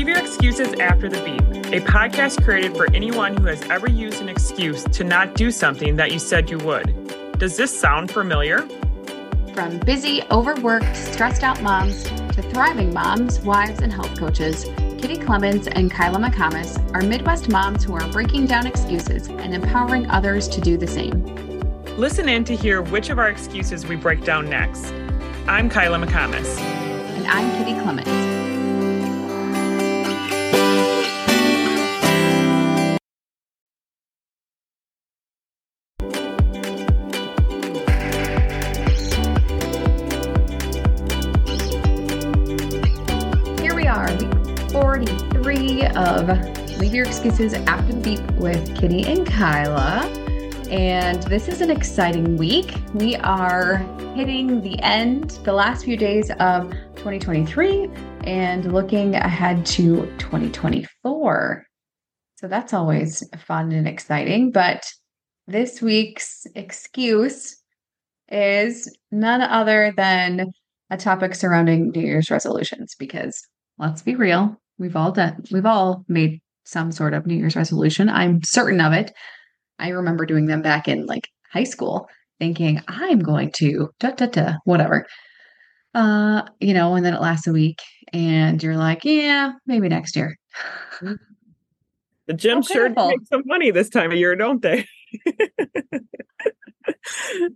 Leave your excuses after the beep, a podcast created for anyone who has ever used an excuse to not do something that you said you would. Does this sound familiar? From busy, overworked, stressed out moms to thriving moms, wives, and health coaches, Kitty Clemens and Kyla McComas are Midwest moms who are breaking down excuses and empowering others to do the same. Listen in to hear which of our excuses we break down next. I'm Kyla McComas. And I'm Kitty Clemens. 43 of Leave Your Excuses After the Beep with Kitty and Kyla. And this is an exciting week. We are hitting the end, the last few days of 2023, and looking ahead to 2024. So that's always fun and exciting. But this week's excuse is none other than a topic surrounding New Year's resolutions because let's be real, we've all done we've all made some sort of New Year's resolution. I'm certain of it. I remember doing them back in like high school, thinking I'm going to da da da whatever. Uh, you know, and then it lasts a week and you're like, yeah, maybe next year. The gym Oh, sure pitiful. make some money this time of year, don't they?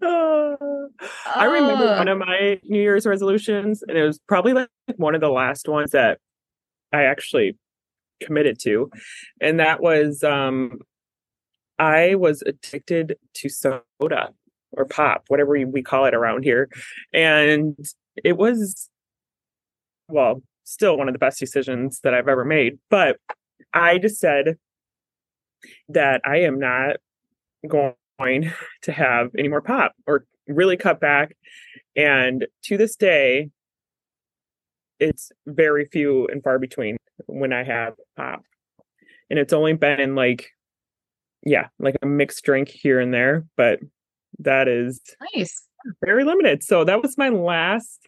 Oh. I remember Oh. one of my New Year's resolutions, and it was probably like one of the last ones that I actually committed to. And that was um I was addicted to soda or pop, whatever we call it around here. And it was well, still one of the best decisions that I've ever made. But I just said that I am not going to have any more pop or really cut back. And to this day, it's very few and far between when I have pop. And it's only been like, yeah, like a mixed drink here and there, but that is Nice. very limited. So that was my last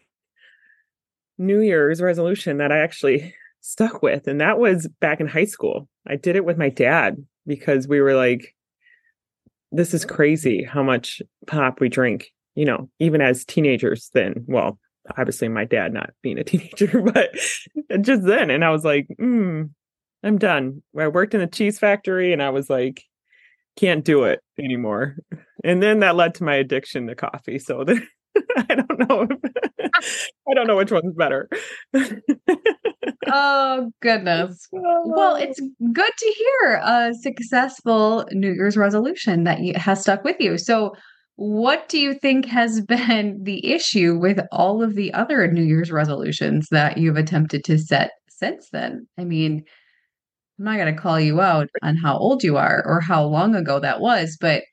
New Year's resolution that I actually stuck with. And that was back in high school. I did it with my dad because we were like, this is crazy how much pop we drink, you know, even as teenagers then. Well, obviously my dad not being a teenager, but just then. And I was like, mm, I'm done. I worked in the cheese factory and I was like, can't do it anymore. And then that led to my addiction to coffee. So the, I don't know. If, I don't know which one's better. Oh, goodness. Well, it's good to hear a successful New Year's resolution that you, has stuck with you. So, what do you think has been the issue with all of the other New Year's resolutions that you've attempted to set since then? I mean, I'm not going to call you out on how old you are or how long ago that was, but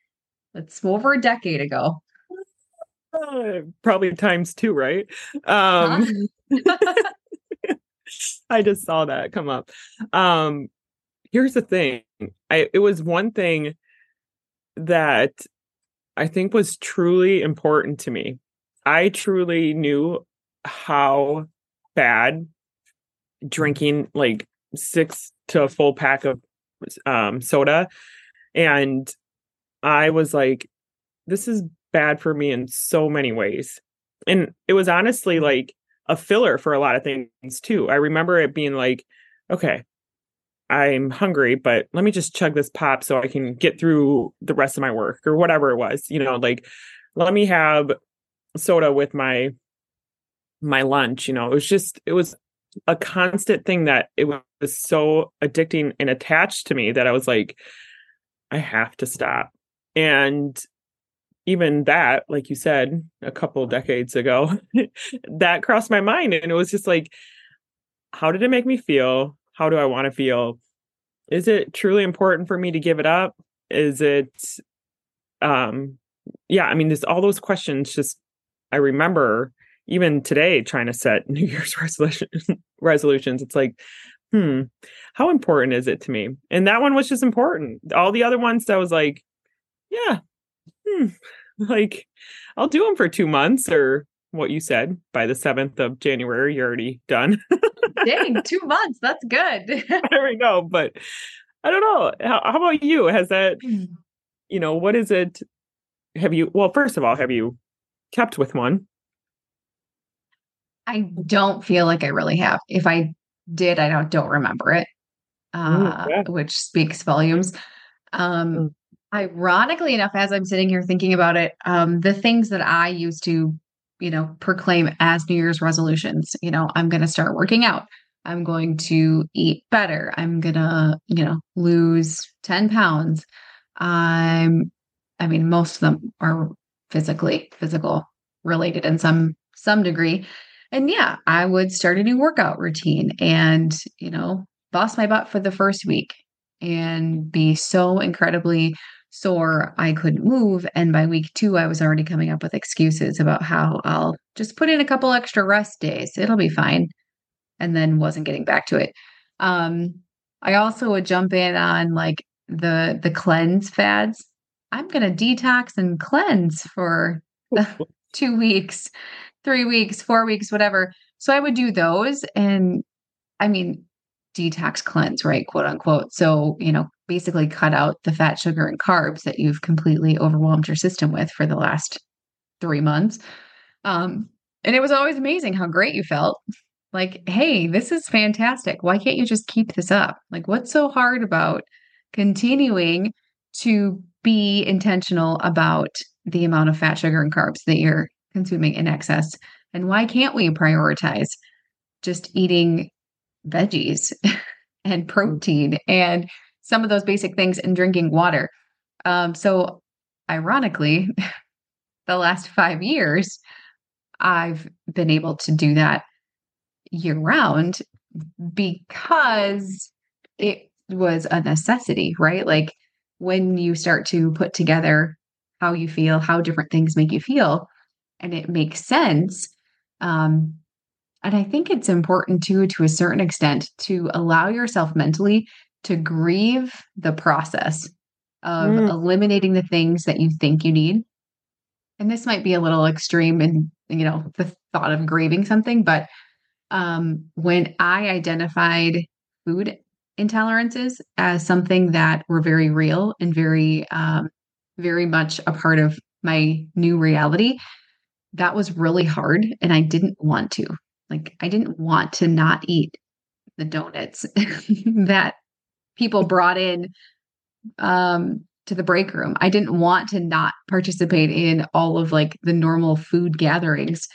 it's over a decade ago. Uh, probably times two, right? Um, I just saw that come up. Um, here's the thing. I it was one thing that I think was truly important to me. I truly knew how bad drinking like six to a full pack of um soda and I was like this is bad for me in so many ways. And it was honestly like a filler for a lot of things too. I remember it being like, okay, I'm hungry, but let me just chug this pop so I can get through the rest of my work or whatever it was. You know, like let me have soda with my my lunch. You know, it was just it was a constant thing that it was so addicting and attached to me that I was like, I have to stop. And even that, like you said, a couple decades ago, that crossed my mind. And it was just like, how did it make me feel? How do I want to feel? Is it truly important for me to give it up? Is it, um, yeah, I mean, there's all those questions. Just, I remember even today trying to set New Year's resolution, resolutions. It's like, hmm, how important is it to me? And that one was just important. All the other ones, I was like, yeah, hmm, like I'll do them for two months or what you said. By the 7th of January, you're already done. Dang, two months. That's good. there we go. But I don't know. How, how about you? Has that, you know, what is it? Have you, well, first of all, have you kept with one? I don't feel like I really have. If I did, I don't don't remember it, uh, yeah. which speaks volumes. Um, mm. Ironically enough, as I'm sitting here thinking about it, um, the things that I used to, you know, proclaim as New Year's resolutions, you know, I'm going to start working out. I'm going to eat better. I'm going to, you know, lose 10 pounds. I'm, I mean, most of them are physically, physical related in some, some degree. And yeah, I would start a new workout routine and, you know, bust my butt for the first week and be so incredibly sore I couldn't move. And by week two, I was already coming up with excuses about how I'll just put in a couple extra rest days. It'll be fine. And then wasn't getting back to it. Um, I also would jump in on like the the cleanse fads. I'm gonna detox and cleanse for two weeks, three weeks, four weeks, whatever. So I would do those. And I mean, detox cleanse, right? Quote unquote. So, you know, basically cut out the fat, sugar, and carbs that you've completely overwhelmed your system with for the last three months. Um, and it was always amazing how great you felt. Like, hey, this is fantastic. Why can't you just keep this up? Like, what's so hard about continuing to be intentional about the amount of fat, sugar, and carbs that you're consuming in excess? And why can't we prioritize just eating veggies and protein and some of those basic things and drinking water. Um, so, ironically, the last five years, I've been able to do that year round because it was a necessity, right? Like when you start to put together how you feel, how different things make you feel, and it makes sense, um, and I think it's important too, to a certain extent, to allow yourself mentally to grieve the process of mm. eliminating the things that you think you need. And this might be a little extreme in, you know, the thought of grieving something, but um, when I identified food intolerances as something that were very real and very, um, very much a part of my new reality, that was really hard. And I didn't want to. Like I didn't want to not eat the donuts that people brought in um to the break room. I didn't want to not participate in all of like the normal food gatherings.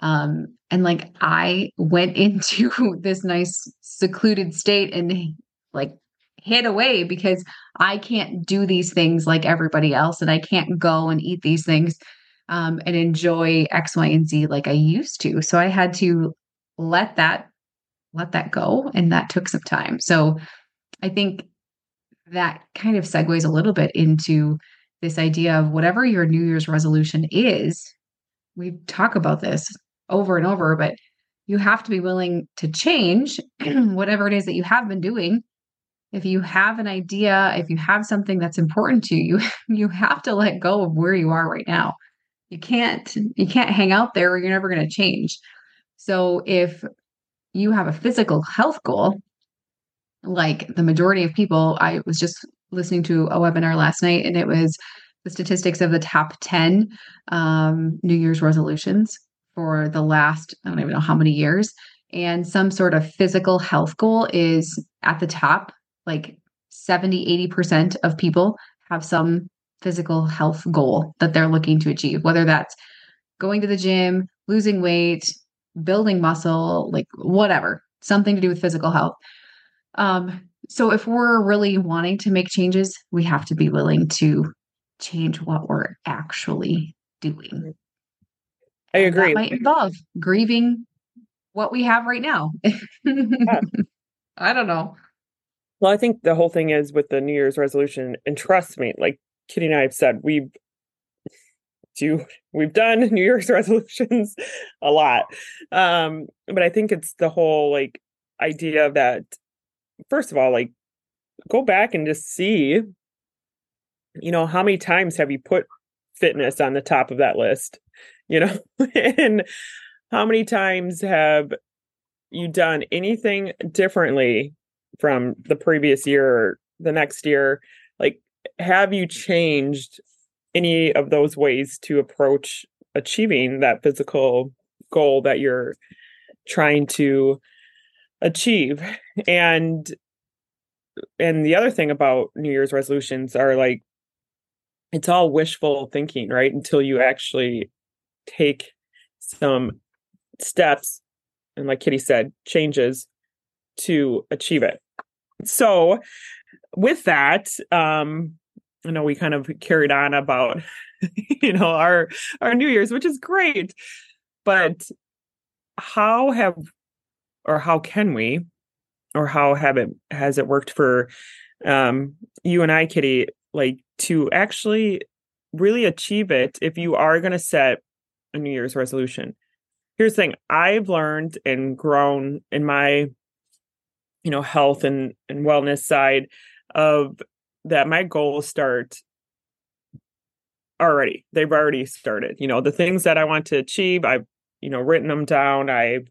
Um and like I went into this nice secluded state and like hid away because I can't do these things like everybody else and I can't go and eat these things um, and enjoy X, Y, and Z like I used to. So I had to let that let that go, and that took some time. So I think that kind of segues a little bit into this idea of whatever your New Year's resolution is. We talk about this over and over, but you have to be willing to change whatever it is that you have been doing if you have an idea if you have something that's important to you you have to let go of where you are right now you can't you can't hang out there or you're never going to change so if you have a physical health goal like the majority of people i was just listening to a webinar last night and it was the statistics of the top 10 um, new year's resolutions for the last i don't even know how many years and some sort of physical health goal is at the top like 70 80% of people have some physical health goal that they're looking to achieve, whether that's going to the gym, losing weight, building muscle, like whatever, something to do with physical health. Um, so if we're really wanting to make changes, we have to be willing to change what we're actually doing. I agree. that might involve grieving what we have right now. yeah. I don't know. Well, I think the whole thing is with the New Year's resolution, and trust me, like Kitty and I have said we've do we've done New Year's resolutions a lot. Um, but I think it's the whole like idea that first of all, like go back and just see, you know, how many times have you put fitness on the top of that list? you know, and how many times have you done anything differently from the previous year or the next year? Like, have you changed any of those ways to approach achieving that physical goal that you're trying to achieve? And and the other thing about New Year's resolutions are like it's all wishful thinking, right? Until you actually take some steps and like Kitty said, changes to achieve it. So with that, um, I know we kind of carried on about you know our our New Year's, which is great. But how have or how can we or how have it has it worked for um you and I, Kitty, like to actually really achieve it if you are going to set a New Year's resolution. Here's the thing I've learned and grown in my, you know, health and, and wellness side of that my goals start already. They've already started. You know, the things that I want to achieve, I've, you know, written them down. I've,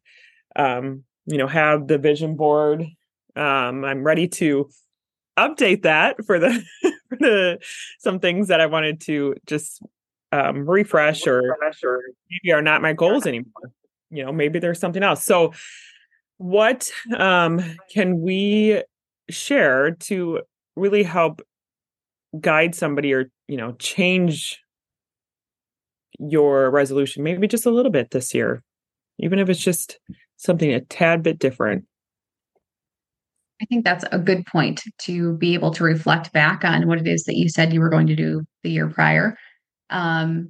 um, you know, have the vision board. Um, I'm ready to update that for the for the some things that I wanted to just um, refresh or, or maybe are not my goals anymore. You know, maybe there's something else. So, what um, can we share to really help guide somebody or you know change your resolution maybe just a little bit this year even if it's just something a tad bit different I think that's a good point to be able to reflect back on what it is that you said you were going to do the year prior. Um,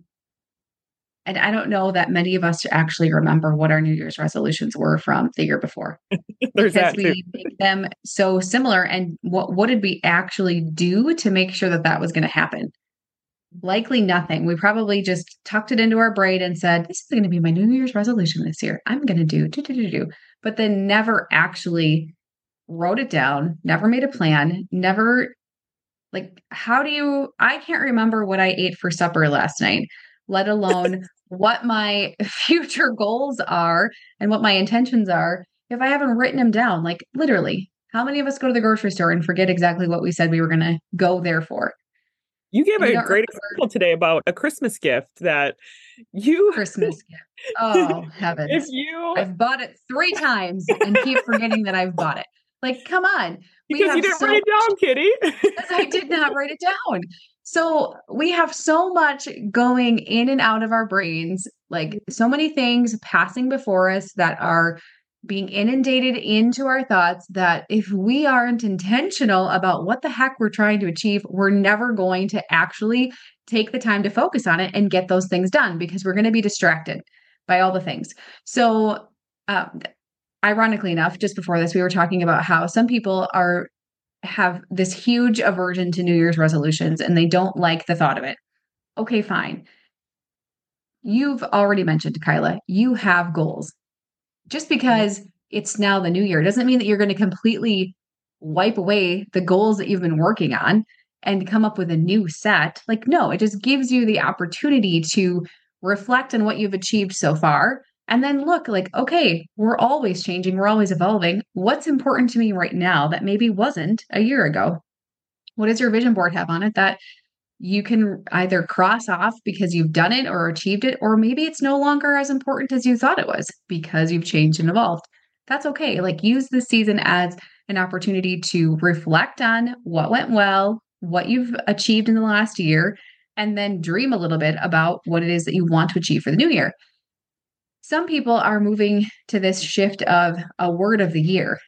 and I don't know that many of us actually remember what our New Year's resolutions were from the year before. There's because we make them so similar. And what what did we actually do to make sure that that was going to happen? Likely nothing. We probably just tucked it into our brain and said, "This is going to be my New Year's resolution this year. I'm going to do do do do do," but then never actually wrote it down, never made a plan, never like how do you I can't remember what I ate for supper last night, let alone what my future goals are and what my intentions are if I haven't written them down. Like literally, how many of us go to the grocery store and forget exactly what we said we were going to go there for? You gave a great example today about a Christmas gift that you Christmas gift. Oh heavens! If you, I've bought it three times and keep forgetting that I've bought it. Like, come on. Because you didn't so, write it down, Kitty. because I did not write it down. So we have so much going in and out of our brains, like so many things passing before us that are being inundated into our thoughts that if we aren't intentional about what the heck we're trying to achieve, we're never going to actually take the time to focus on it and get those things done because we're going to be distracted by all the things. So, um, ironically enough, just before this, we were talking about how some people are have this huge aversion to New Year's resolutions and they don't like the thought of it. Okay, fine. You've already mentioned, Kyla, you have goals. Just because it's now the new year doesn't mean that you're going to completely wipe away the goals that you've been working on and come up with a new set. Like, no, it just gives you the opportunity to reflect on what you've achieved so far and then look like, okay, we're always changing, we're always evolving. What's important to me right now that maybe wasn't a year ago? What does your vision board have on it that you can either cross off because you've done it or achieved it, or maybe it's no longer as important as you thought it was because you've changed and evolved? That's okay. Like, use this season as an opportunity to reflect on what went well, what you've achieved in the last year, and then dream a little bit about what it is that you want to achieve for the new year some people are moving to this shift of a word of the year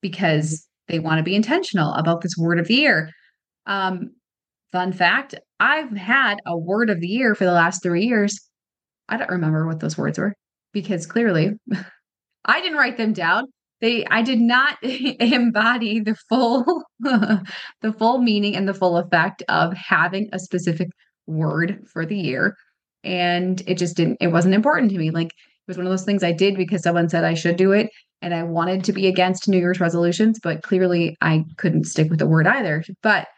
because they want to be intentional about this word of the year. Um, fun fact I've had a word of the year for the last three years. I don't remember what those words were because clearly I didn't write them down. They I did not embody the full the full meaning and the full effect of having a specific word for the year and it just didn't it wasn't important to me like it was one of those things I did because someone said I should do it. And I wanted to be against New Year's resolutions, but clearly I couldn't stick with the word either. But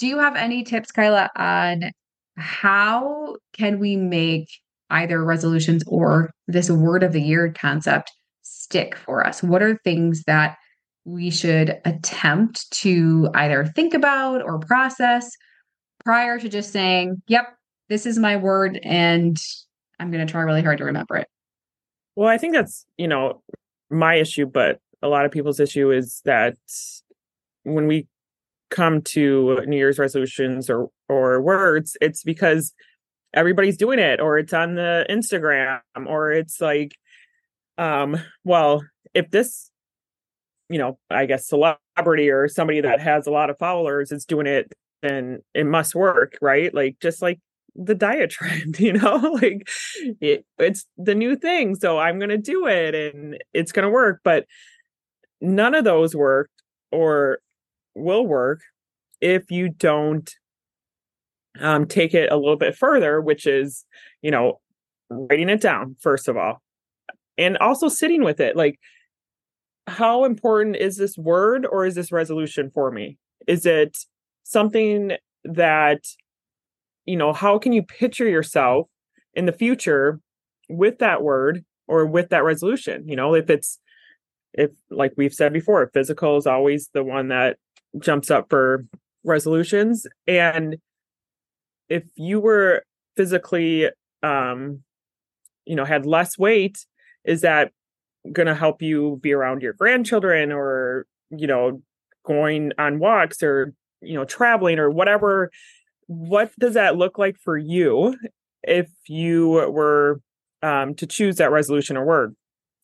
do you have any tips, Kyla, on how can we make either resolutions or this word of the year concept stick for us? What are things that we should attempt to either think about or process prior to just saying, yep, this is my word and I'm going to try really hard to remember it? Well, I think that's, you know, my issue, but a lot of people's issue is that when we come to New Year's resolutions or or words, it's because everybody's doing it or it's on the Instagram or it's like um well, if this you know, I guess celebrity or somebody that has a lot of followers is doing it, then it must work, right? Like just like the diet trend, you know, like it, it's the new thing. So I'm going to do it and it's going to work. But none of those work or will work if you don't um, take it a little bit further, which is, you know, writing it down, first of all, and also sitting with it. Like, how important is this word or is this resolution for me? Is it something that, you know, how can you picture yourself in the future with that word or with that resolution? You know, if it's, if like we've said before, physical is always the one that jumps up for resolutions. And if you were physically, um, you know, had less weight, is that going to help you be around your grandchildren or, you know, going on walks or, you know, traveling or whatever? What does that look like for you if you were um, to choose that resolution or word?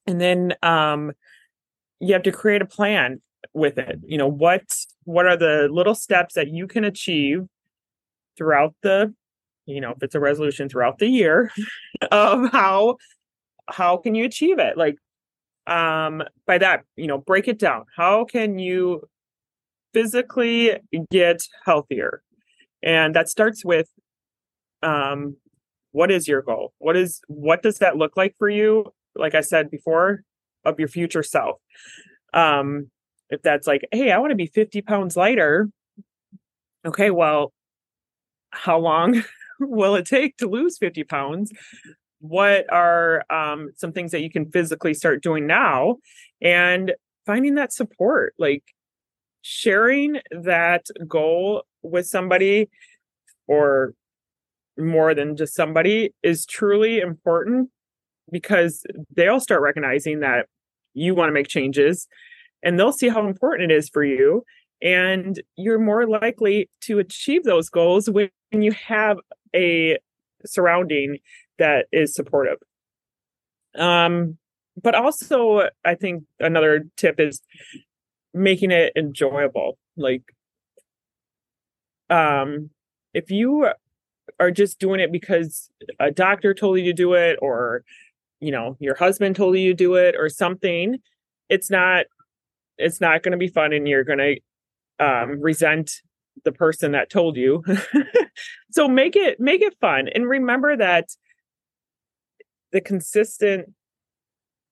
And then um, you have to create a plan with it you know what what are the little steps that you can achieve throughout the you know if it's a resolution throughout the year of how how can you achieve it? Like um by that you know break it down. How can you physically get healthier? And that starts with um what is your goal? What is what does that look like for you like i said before of your future self? Um if that's like, hey, I want to be 50 pounds lighter. Okay, well, how long will it take to lose 50 pounds? What are um, some things that you can physically start doing now? And finding that support, like sharing that goal with somebody or more than just somebody is truly important because they'll start recognizing that you want to make changes and they'll see how important it is for you. And you're more likely to achieve those goals when you have a surrounding that is supportive. Um but also i think another tip is making it enjoyable like um if you are just doing it because a doctor told you to do it or you know your husband told you to do it or something it's not it's not going to be fun and you're going to um, resent the person that told you. So make it make it fun and remember that the consistent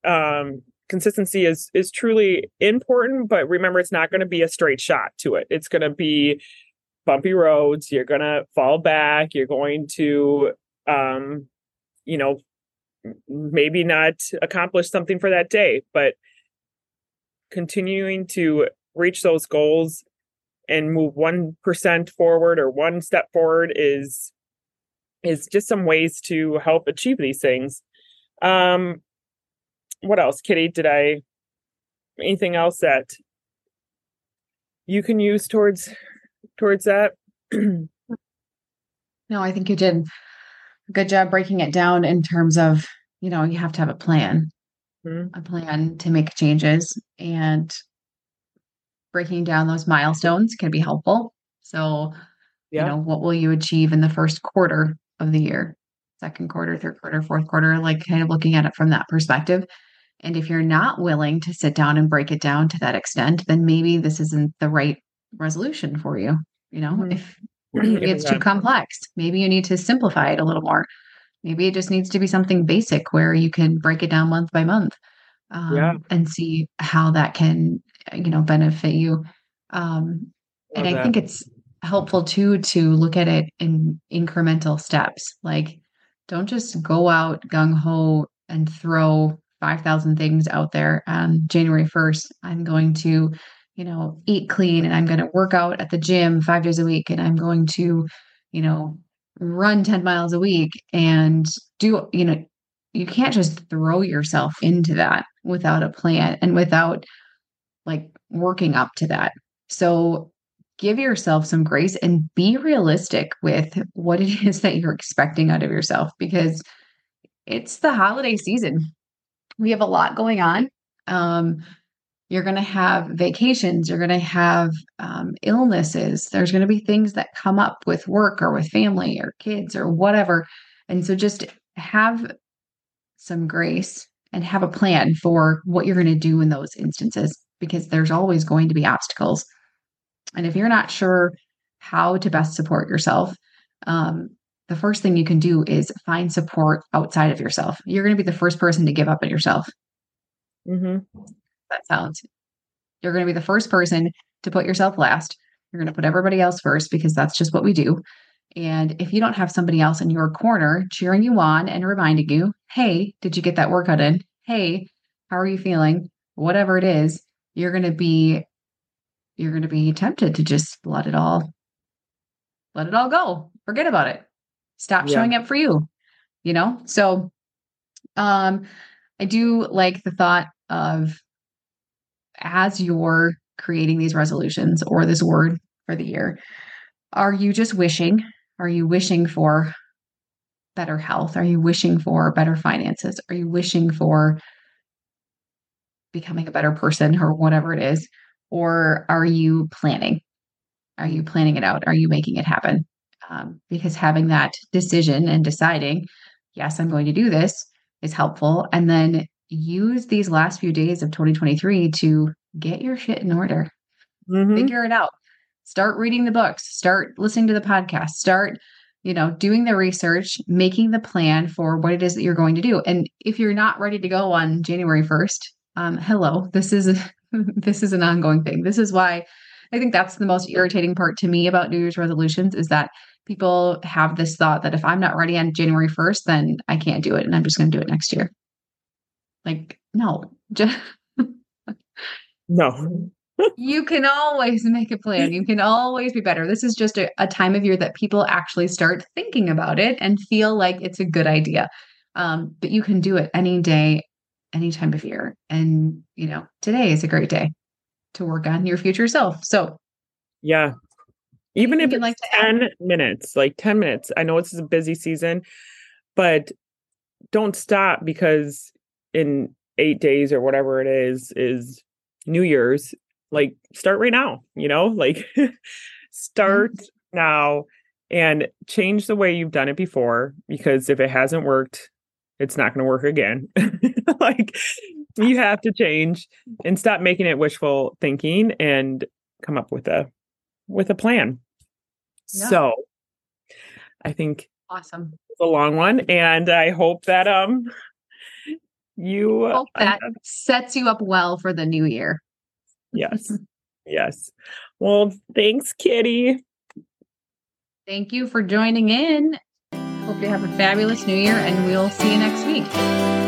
um consistency is is truly important but remember it's not going to be a straight shot to it. It's going to be bumpy roads you're going to fall back you're going to um you know maybe not accomplish something for that day but continuing to reach those goals and move 1% forward or one step forward is is just some ways to help achieve these things. Um what else kitty? Did i anything else that you can use towards towards that? No i think you did a good job breaking it down in terms of you know you have to have a plan mm-hmm. a plan to make changes and breaking down those milestones can be helpful. So, yeah. you know, what will you achieve in the first quarter of the year? Second quarter, third quarter, fourth quarter, like kind of looking at it from that perspective. And if you're not willing to sit down and break it down to that extent, then maybe this isn't the right resolution for you. You know, mm-hmm. if maybe it's too complex, maybe you need to simplify it a little more. Maybe it just needs to be something basic where you can break it down month by month um, yeah. and see how that can, you know, benefit you. Um, and I think it's helpful too to look at it in incremental steps. Like don't just go out gung ho and throw 5,000 things out there on January 1st. I'm going to, you know, eat clean and I'm going to work out at the gym five days a week and I'm going to, you know, run 10 miles a week and do, you know, you can't just throw yourself into that without a plan and without like working up to that. So give yourself some grace and be realistic with what it is that you're expecting out of yourself because it's the holiday season. We have a lot going on. Um, you're going to have vacations, you're going to have um, illnesses, there's going to be things that come up with work or with family or kids or whatever. And so just have some grace and have a plan for what you're going to do in those instances because there's always going to be obstacles. And if you're not sure how to best support yourself, um, the first thing you can do is find support outside of yourself. You're going to be the first person to give up on yourself. Mm-hmm. That sounds. You're going to be the first person to put yourself last. You're going to put everybody else first because that's just what we do. And if you don't have somebody else in your corner cheering you on and reminding you, hey, did you get that workout in? Hey, how are you feeling? Whatever it is, you're going to be you're going to be tempted to just let it all let it all go. Forget about it. Stop yeah. showing up for you. You know? So um I do like the thought of as you're creating these resolutions or this word for the year, are you just wishing? Are you wishing for better health? Are you wishing for better finances? Are you wishing for becoming a better person or whatever it is? Or are you planning? Are you planning it out? Are you making it happen? Um, because having that decision and deciding, yes, I'm going to do this is helpful. And then use these last few days of 2023 to get your shit in order, mm-hmm. figure it out, start reading the books, start listening to the podcast, start you know, doing the research, making the plan for what it is that you're going to do. And if you're not ready to go on January 1st, um, hello, this is this is an ongoing thing. This is why I think that's the most irritating part to me about New Year's resolutions is that people have this thought that if I'm not ready on January 1st, then I can't do it and I'm just going to do it next year. Like, no, just no. you can always make a plan. You can always be better. This is just a, a, time of year that people actually start thinking about it and feel like it's a good idea. Um, but you can do it any day, any time of year. And, you know, today is a great day to work on your future self. So, yeah. Even if it's like 10 add- minutes, like 10 minutes. I know it's a busy season, but don't stop because in eight days or whatever it is, is New Year's. Like, start right now, you know, like start mm-hmm. now and change the way you've done it before because if it hasn't worked it's not going to work again. like you have to change and stop making it wishful thinking and come up with a with a plan. Yeah. So I think awesome. It's a long one and I hope that um you hope that uh, sets you up well for the new year. Yes. yes. Well, thanks Kitty. Thank you for joining in Hope you have a fabulous new year, and we'll see you next week.